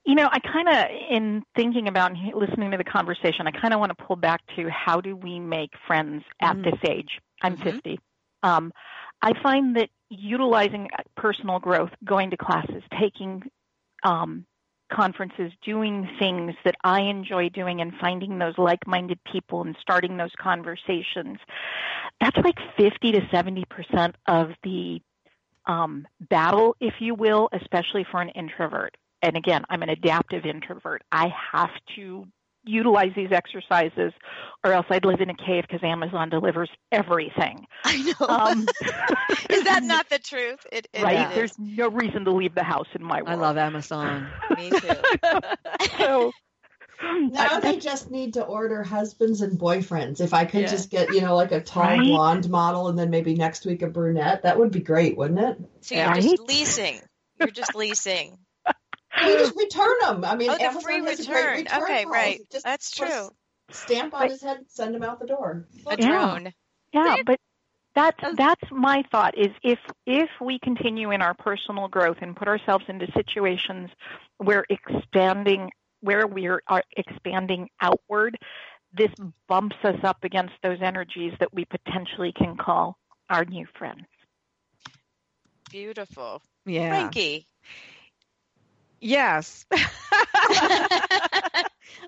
S4: You know, I kind of, in thinking about and listening to the conversation, I kind of want to pull back to how do we make friends at
S5: Mm.
S4: this age? I'm
S1: Mhm.
S4: 50. Um, I find that utilizing personal growth, going to classes, taking um, conferences, doing things that I enjoy doing, and finding those like minded people and starting those conversations, that's like 50 to 70% of the um, battle, if you will, especially for an introvert and again, I'm an adaptive introvert. I have to utilize these exercises or else I'd live in a cave because Amazon delivers everything.
S1: I know.
S4: Um,
S1: is that not the truth? It, it
S4: right?
S1: is.
S4: There's no reason to leave the house in my world.
S5: I love Amazon.
S1: Me too.
S4: so
S2: Now
S4: I-
S2: they just need to order husbands and boyfriends. If I could
S5: Yeah.
S2: just get, you know, like a tall
S4: Right?
S2: blonde model and then maybe next week a brunette, that would be great, wouldn't it?
S1: So you're
S4: Right?
S1: just leasing. You're just leasing.
S2: We just return them. I mean,
S1: Oh, the
S2: Amazon
S1: free
S2: has a
S1: return.
S2: great return
S1: Okay,
S2: policy.
S1: right.
S2: Just
S1: That's true.
S2: Stamp on his head, send him out the door.
S1: A
S4: Yeah.
S1: drone.
S4: Yeah, but that's
S3: oh.
S4: that's my thought is if if we continue in our personal growth and put ourselves into situations where expanding where we are are expanding outward, this mm. bumps us up against those energies that we potentially can call our new friends.
S1: Beautiful.
S5: Yeah.
S1: Frankie.
S5: Yes.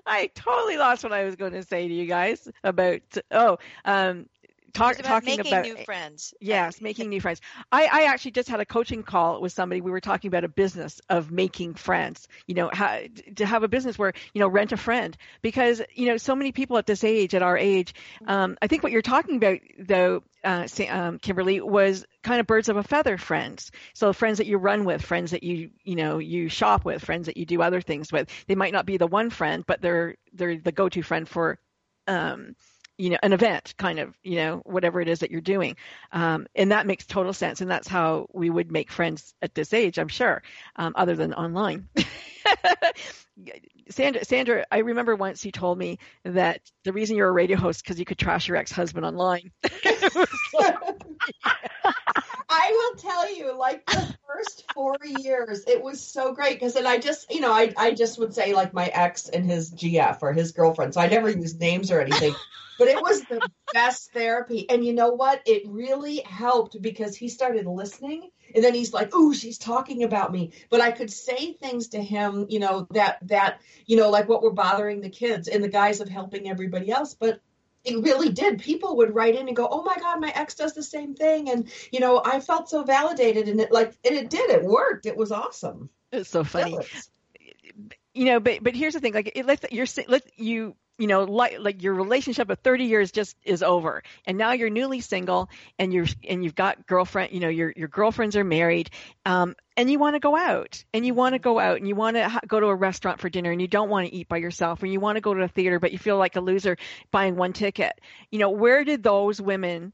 S5: I totally lost what I was going to say to you guys about oh, um talk,
S1: about
S5: talking
S1: making
S5: about
S1: new friends.
S5: Yes, making new friends. I, I actually just had a coaching call with somebody. We were talking about a business of making friends. You know, how, to have a business where you know rent a friend because you know so many people at this age, at our age. Um, I think what you're talking about though, uh, um, Kimberly, was kind of birds of a feather friends. So friends that you run with, friends that you you know you shop with, friends that you do other things with. They might not be the one friend, but they're they're the go-to friend for. Um, you know an event kind of you know whatever it is that you're doing. Um, and that makes total sense. And that's how we would make friends at this age i'm sure um, other than online. Sandra sandra i remember once you told me that the reason you're a radio host because you could trash your ex-husband online
S2: I will tell you, like the first four years, it was so great because then I just, you know, I, I just would say like my ex and his GF or his girlfriend. So I never used names or anything, but it was the best therapy. And you know what? It really helped because he started listening and then he's like, "Ooh, she's talking about me." But I could say things to him, you know, that that you know, like what were bothering the kids in the guise of helping everybody else. But it really did. People would write in and go, "Oh my God, my ex does the same thing," and you know, I felt so validated, and it like, and it did. It worked. It was awesome.
S5: It's so funny. You know, but but here's the thing: like, it, let's you're let you you know like like your relationship of 30 years just is over. And now you're newly single and you're and you've got girlfriend you know your your girlfriends are married um and you want to go out and you want to go out and you want to go to a restaurant for dinner and you don't want to eat by yourself and you want to go to a theater but you feel like a loser buying one ticket. You know where did those women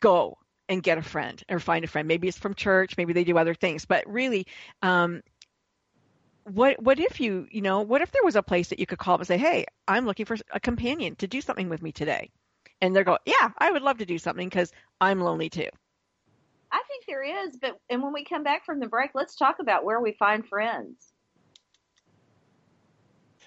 S5: go and get a friend or find a friend? Maybe it's from church maybe they do other things but really um what what if you you know what if there was a place that you could call up and say hey i'm looking for a companion to do something with me today and they're going yeah i would love to do something because i'm lonely too
S3: I think there is, but and when we come back from the break, let's talk about where we find friends.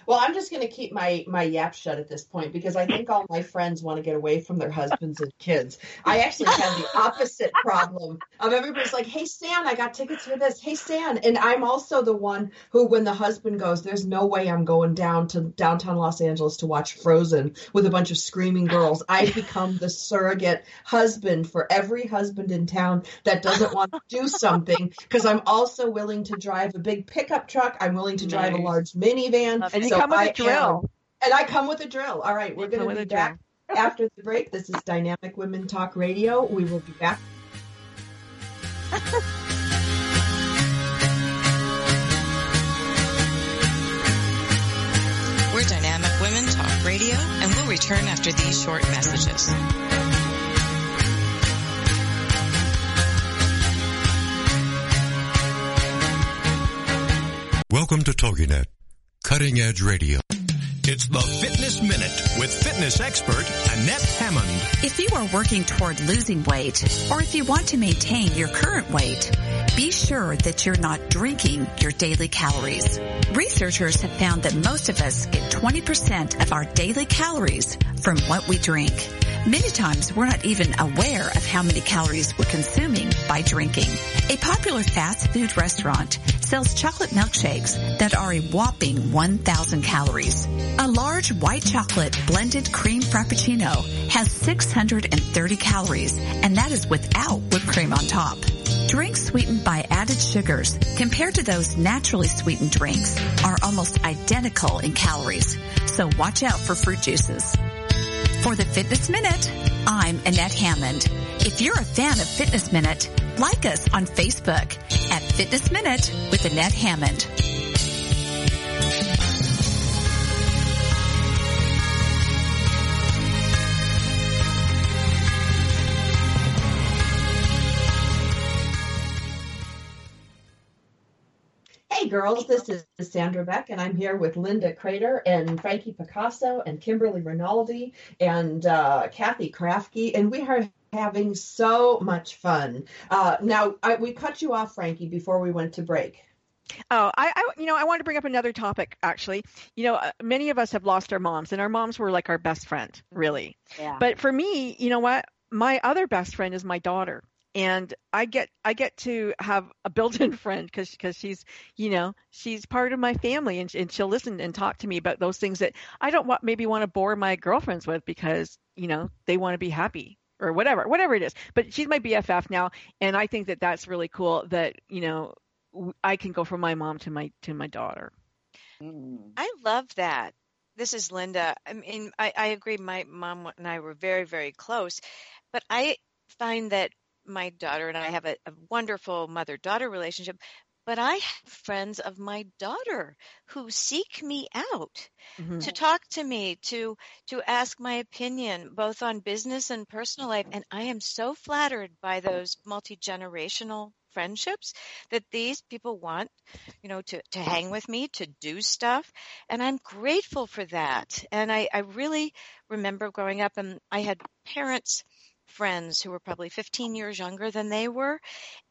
S2: Well, I'm just going to keep my my yap shut at this point because I think all my friends want to get away from their husbands and kids. I actually have the opposite problem of everybody's like, "Hey, Stan, I got tickets for this." Hey, Stan, and I'm also the one who, when the husband goes, "There's no way I'm going down to downtown Los Angeles to watch Frozen with a bunch of screaming girls." I become the surrogate husband for every husband in town that doesn't want to do something because I'm also willing to drive a big pickup truck. I'm willing to drive
S5: Nice.
S2: a large minivan.
S5: And
S2: So
S5: come with
S2: I
S5: a drill
S2: am- and I come with a drill. All right, we're
S5: You
S2: going to be
S5: a
S2: back after the break. This is Dynamic Women Talk Radio. We will be back.
S6: We're Dynamic Women Talk Radio, and we'll return after these short messages.
S7: Welcome to TogiNet, cutting edge radio. It's the Fitness Minute with fitness expert Annette Hammond.
S8: If you are working toward losing weight, or if you want to maintain your current weight, be sure that you're not drinking your daily calories. Researchers have found that most of us get 20% of our daily calories from what we drink. Many times we're not even aware of how many calories we're consuming by drinking. A popular fast food restaurant sells chocolate milkshakes that are a whopping 1,000 calories. A large white chocolate blended cream frappuccino has 630 calories, and that is without whipped cream on top. Drinks sweetened by added sugars compared to those naturally sweetened drinks are almost identical in calories. So watch out for fruit juices. For the Fitness Minute, I'm Annette Hammond. If you're a fan of Fitness Minute, like us on Facebook at Fitness Minute with Annette Hammond.
S2: Hey girls, this is Sandra Beck, and I'm here with Linda Crater and Frankie Picasso and Kimberly Rinaldi and uh, Kathy Krafke, and we are having so much fun. Uh, now, I, we cut you off, Frankie, before we went to break.
S5: Oh, I, I, you know, I want to bring up another topic. Actually, you know, uh, many of us have lost our moms, and our moms were like our best friend, really.
S3: Yeah.
S5: But for me, you know what? My other best friend is my daughter, and I get I get to have a built-in friend because because she's you know she's part of my family, and and she'll listen and talk to me about those things that I don't want maybe want to bore my girlfriends with because you know, they want to be happy or whatever, whatever it is. But she's my BFF now, and I think that that's really cool. That you know, I can go from my mom to my to my daughter. Mm.
S1: I love that. This is Linda. I mean, I, I agree. My mom and I were very, very close, but I find that my daughter and I have a, a wonderful mother daughter relationship. But I have friends of my daughter who seek me out
S5: Mm-hmm.
S1: to talk to me, to to ask my opinion, both on business and personal life. And I am so flattered by those multi generational friendships that these people want, you know, to, to hang with me, to do stuff. And I'm grateful for that. And I, I really remember growing up and I had parents friends who were probably 15 years younger than they were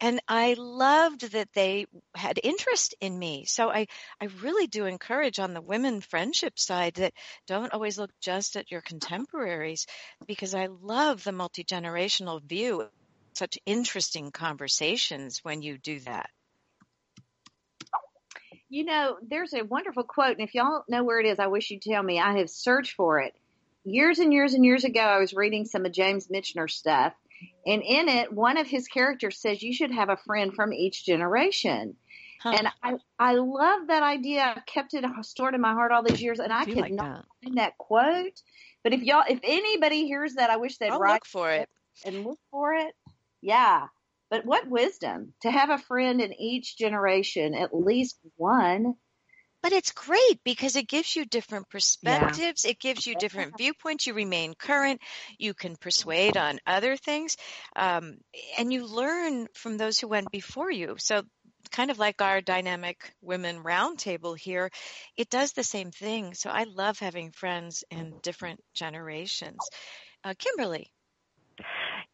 S1: and i loved that they had interest in me so i i really do encourage on the women friendship side that don't always look just at your contemporaries because i love the multi-generational view such interesting conversations when you do that
S3: You know, there's a wonderful quote, and if y'all know where it is, I wish you'd tell me. I have searched for it. Years and years and years ago, I was reading some of James Michener's stuff, and in it, one of his characters says you should have a friend from each generation.
S1: Huh.
S3: And I, I love that idea. I've kept it stored in my heart all these years, and I
S5: do
S3: could
S5: like
S3: not
S5: that.
S3: find that quote. But if y'all, if anybody hears that, I wish they'd
S1: i'll
S3: write
S1: look for it
S3: and look for it. Yeah. But what wisdom to have a friend in each generation, at least one.
S1: But it's great because it gives you different perspectives. It gives you different viewpoints. You remain current. You can persuade on other things. Um, and you learn from those who went before you. So, kind of like our dynamic women roundtable here, it does the same thing. So, I love having friends in different generations. Uh, Kimberly.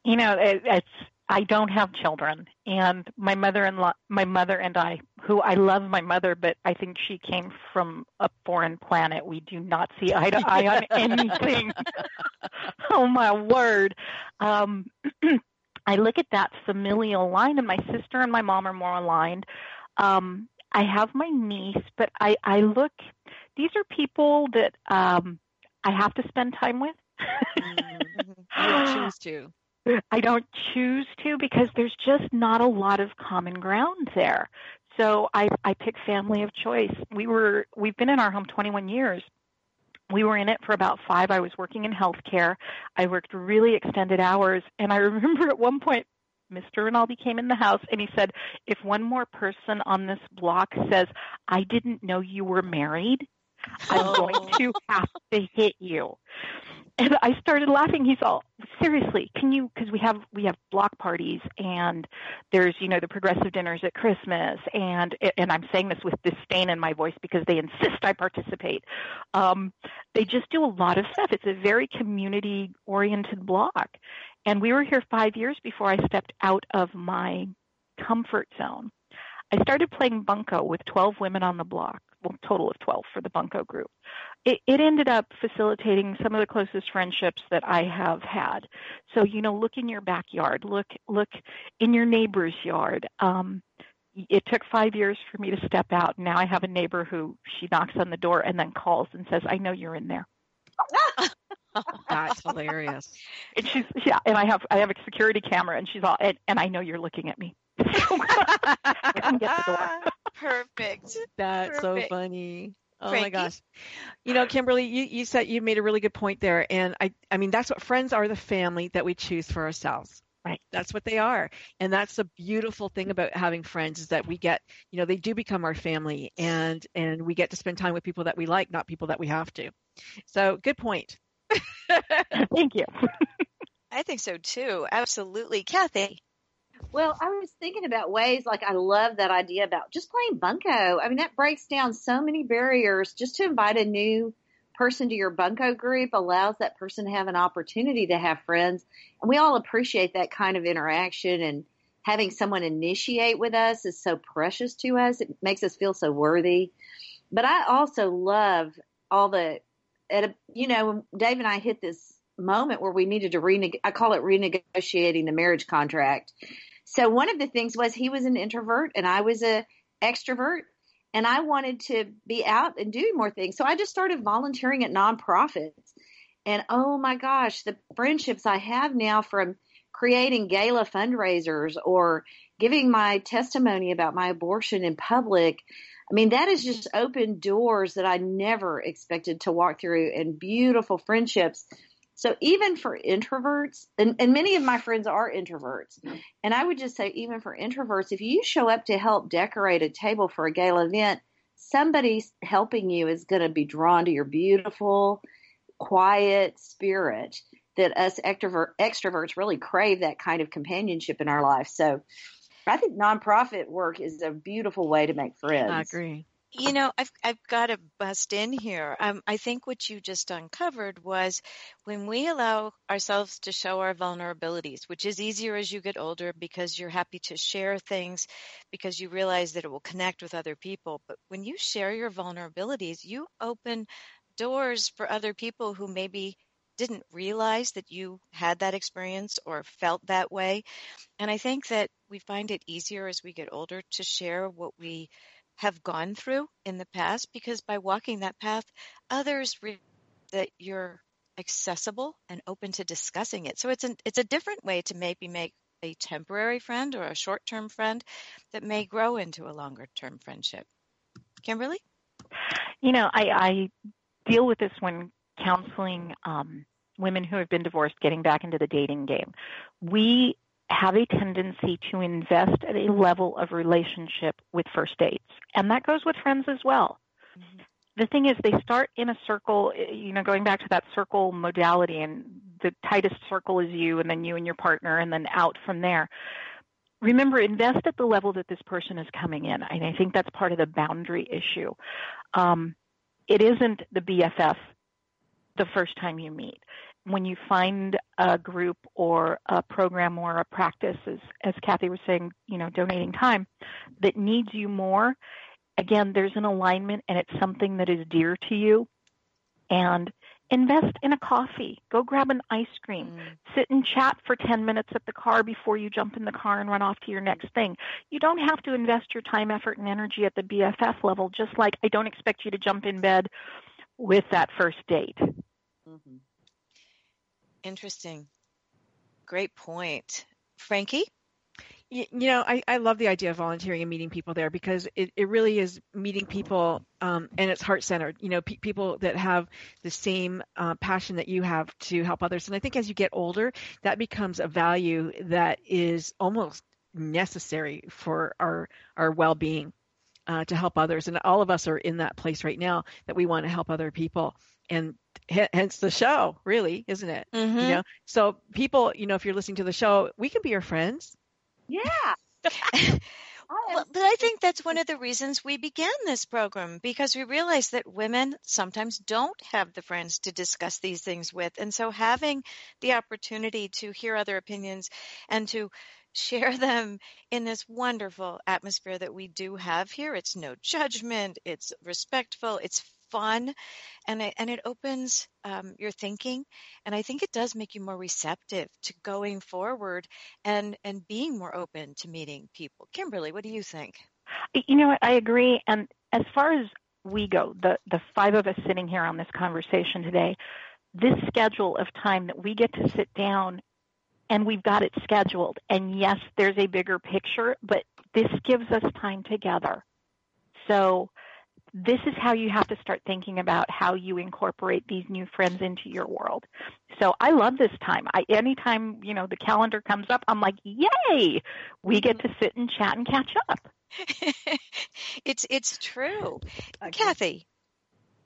S4: You know, it, it's I don't have children, and my mother-in-law, my mother and I, who I love my mother, but I think she came from a foreign planet. We do not see eye to eye on anything. oh my word! Um, I look at that familial line, and my sister and my mom are more aligned. Um, I have my niece, but I, I look. These are people that um, I have to spend time with.
S5: Don't choose to.
S4: I don't choose to because there's just not a lot of common ground there. So I I pick family of choice. We were we've been in our home 21 years. We were in it for about 5. I was working in healthcare. I worked really extended hours and I remember at one point Mr. Rinaldi came in the house and he said, "If one more person on this block says, "I didn't know you were married," I'm going oh. to have to hit you." And I started laughing. He's all, "Seriously, can you because we have we have block parties and there's, you know, the progressive dinners at Christmas and and I'm saying this with disdain in my voice because they insist I participate. Um they just do a lot of stuff. It's a very community oriented block. And we were here 5 years before I stepped out of my comfort zone. I started playing bunco with 12 women on the block, well, total of 12 for the bunco group. It, it ended up facilitating some of the closest friendships that I have had. So, you know, look in your backyard, look, look in your neighbor's yard. Um, it took five years for me to step out. Now I have a neighbor who she knocks on the door and then calls and says, I know you're in there.
S5: That's hilarious.
S4: And she's yeah, and I have I have a security camera, and she's all and, and I know you're looking at me. Come get the door.
S1: Perfect.
S5: That's so funny. Oh
S1: Frankie?
S5: my gosh. You know, Kimberly, you, you said you made a really good point there. And I I mean that's what friends are the family that we choose for ourselves.
S4: Right.
S5: That's what they are. And that's the beautiful thing about having friends is that we get, you know, they do become our family and and we get to spend time with people that we like, not people that we have to. So good point.
S4: Thank you.
S1: I think so too. Absolutely. Kathy.
S3: Well, I was thinking about ways like I love that idea about just playing bunco. I mean, that breaks down so many barriers. Just to invite a new person to your bunco group allows that person to have an opportunity to have friends. And we all appreciate that kind of interaction and having someone initiate with us is so precious to us. It makes us feel so worthy. But I also love all the, at a, you know, Dave and I hit this moment where we needed to reneg- I call it renegotiating the marriage contract. So one of the things was he was an introvert and I was a extrovert and I wanted to be out and do more things. So I just started volunteering at nonprofits. And oh my gosh, the friendships I have now from creating gala fundraisers or giving my testimony about my abortion in public. I mean, that has just opened doors that I never expected to walk through and beautiful friendships. So even for introverts, and, and many of my friends are introverts, and I would just say even for introverts, if you show up to help decorate a table for a gala event, somebody helping you is going to be drawn to your beautiful, quiet spirit that us extrovert, extroverts really crave that kind of companionship in our life. So I think nonprofit work is a beautiful way to make friends.
S5: I agree.
S1: You know, I've I've got to bust in here. Um, I think what you just uncovered was when we allow ourselves to show our vulnerabilities, which is easier as you get older because you're happy to share things because you realize that it will connect with other people. But when you share your vulnerabilities, you open doors for other people who maybe didn't realize that you had that experience or felt that way. And I think that we find it easier as we get older to share what we have gone through in the past because by walking that path, others that you're accessible and open to discussing it. So it's an, it's a different way to maybe make a temporary friend or a short-term friend that may grow into a longer-term friendship. Kimberly?
S4: You know, I, I deal with this when counseling um, women who have been divorced getting back into the dating game. We have a tendency to invest at a level of relationship with first dates, and that goes with friends as well. Mm-hmm. The thing is, they start in a circle, you know, going back to that circle modality, and the tightest circle is you, and then you and your partner, and then out from there. Remember, invest at the level that this person is coming in. And I think that's part of the boundary issue. Um, it isn't the BFF the first time you meet. When you find a group or a program or a practice, as, as Kathy was saying, you know, donating time that needs you more, again, there's an alignment and it's something that is dear to you. And invest in a coffee. Go grab an ice cream. Mm. Sit and chat for 10 minutes at the car before you jump in the car and run off to your next thing. You don't have to invest your time, effort, and energy at the BFF level, just like I don't expect you to jump in bed with that first date. Mm-hmm.
S1: Interesting. Great point. Frankie?
S5: You, know, I, I love the idea of volunteering and meeting people there because it, it really is meeting people um, and it's heart centered. You know, pe- people that have the same uh, passion that you have to help others. And I think as you get older, that becomes a value that is almost necessary for our our well being. Uh, to help others, and all of us are in that place right now that we want to help other people. And hence the show really isn't it mm-hmm. you know so people you know if you're listening to the show we can be your friends
S3: yeah
S1: well, but I think that's one of the reasons we began this program because we realized that women sometimes don't have the friends to discuss these things with. And so having the opportunity to hear other opinions and to share them in this wonderful atmosphere that we do have here. It's no judgment, it's respectful, it's fun. And it, and it opens um, your thinking. And i think it does make you more receptive to going forward and and being more open to meeting people. Kimberly what do you think?
S4: You know i agree. And as far as we go the the five of us sitting here on this conversation today this schedule of time that we get to sit down and we've got it scheduled and yes there's a bigger picture but this gives us time together so this is how you have to start thinking about how you incorporate these new friends into your world. So I love this time. I anytime, you know, the calendar comes up, I'm like, "Yay! We mm-hmm. get to sit and chat and catch up."
S1: it's it's true. Okay. Kathy.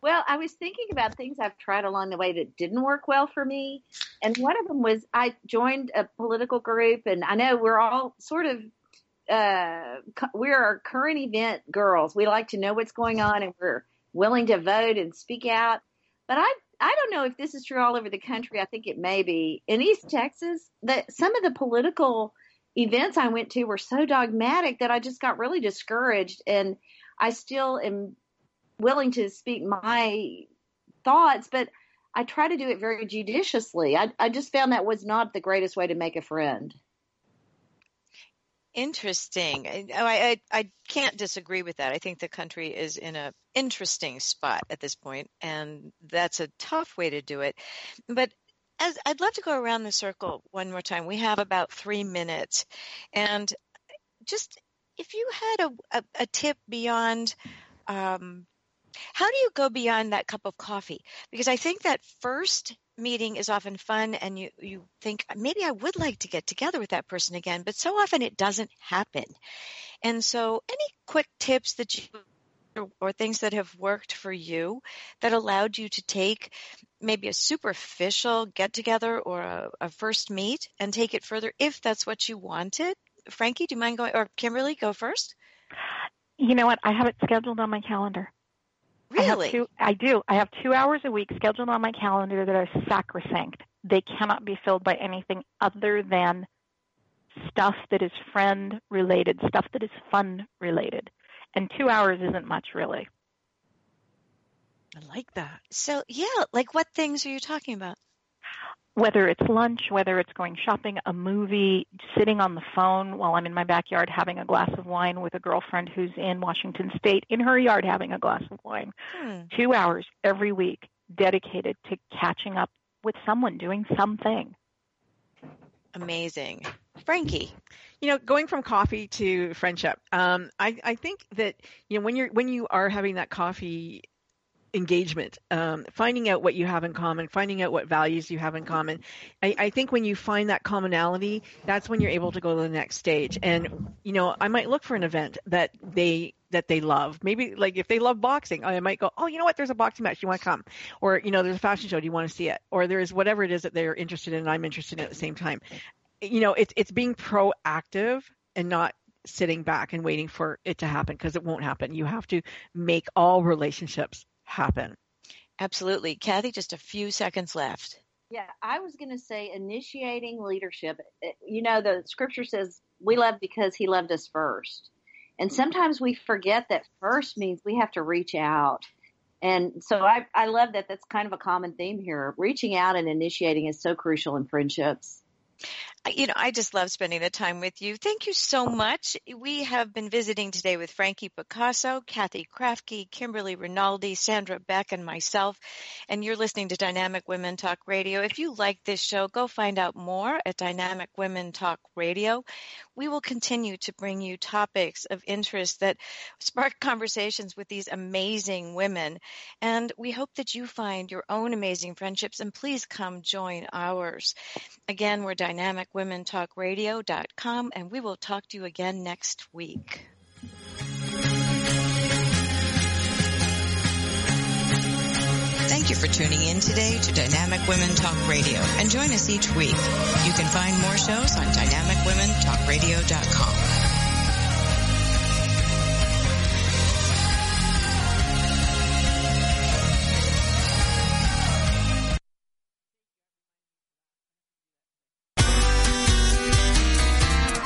S3: Well, I was thinking about things I've tried along the way that didn't work well for me. And one of them was I joined a political group and I know we're all sort of uh, we're our current event girls. We like to know what's going on, and we're willing to vote and speak out. But I I don't know if this is true all over the country. I think it may be in East Texas. That some of the political events I went to were so dogmatic that I just got really discouraged, and I still am willing to speak my thoughts, but I try to do it very judiciously. I, I just found that was not the greatest way to make a friend.
S1: Interesting. I, I I can't disagree with that. I think the country is in a interesting spot at this point, and that's a tough way to do it. But as I'd love to go around the circle one more time. We have about three minutes, and just if you had a a, a tip beyond. Um, how do you go beyond that cup of coffee? Because I think that first meeting is often fun and you, you think maybe I would like to get together with that person again, but so often it doesn't happen. And so any quick tips that you or, things that have worked for you that allowed you to take maybe a superficial get together or a, a first meet and take it further if that's what you wanted? Frankie, do you mind going or Kimberly go first?
S4: You know what? I have it scheduled on my calendar.
S1: Really?
S4: I, two, I do. I have two hours a week scheduled on my calendar that are sacrosanct. They cannot be filled by anything other than stuff that is friend related, stuff that is fun related. And two hours isn't much, really.
S5: I like that.
S1: So, yeah, like what things are you talking about?
S4: Whether it's lunch, whether it's going shopping, a movie, sitting on the phone while I'm in my backyard having a glass of wine with a girlfriend who's in Washington State in her yard having a glass of wine. Hmm. Two hours every week dedicated to catching up with someone doing something.
S1: Amazing. Frankie.
S5: You know, going from coffee to friendship, um, I, I think that you know when you're when you are having that coffee engagement, um, finding out what you have in common, finding out what values you have in common. I, I, think when you find that commonality, that's when you're able to go to the next stage. And you know, I might look for an event that they that they love. Maybe like if they love boxing, I might go, oh, you know what? There's a boxing match. You want to come? Or you know, there's a fashion show. Do you want to see it? Or there's whatever it is that they're interested in. and I'm interested in at the same time. You know, it's it's being proactive and not sitting back and waiting for it to happen because it won't happen. You have to make all relationships happen.
S1: Absolutely. Kathy, just a few seconds left.
S3: Yeah, I was going to say initiating leadership. You know, the scripture says we love because he loved us first. And sometimes we forget that first means we have to reach out. And so I, I love that that's kind of a common theme here. Reaching out and initiating is so crucial in friendships
S1: you know, I just love spending the time with you. Thank you so much. We have been visiting today with Frankie Picasso, Kathy Krafke, Kimberly Rinaldi, Sandra Beck, and myself. And you're listening to Dynamic Women Talk Radio. If you like this show, go find out more at Dynamic Women Talk Radio. We will continue to bring you topics of interest that spark conversations with these amazing women. And we hope that you find your own amazing friendships and please come join ours. Again, we're Dynamic dynamicwomentalkradio.com, and we will talk to you again next week.
S6: Thank you for tuning in today to Dynamic Women Talk Radio and join us each week. You can find more shows on dynamicwomentalkradio.com.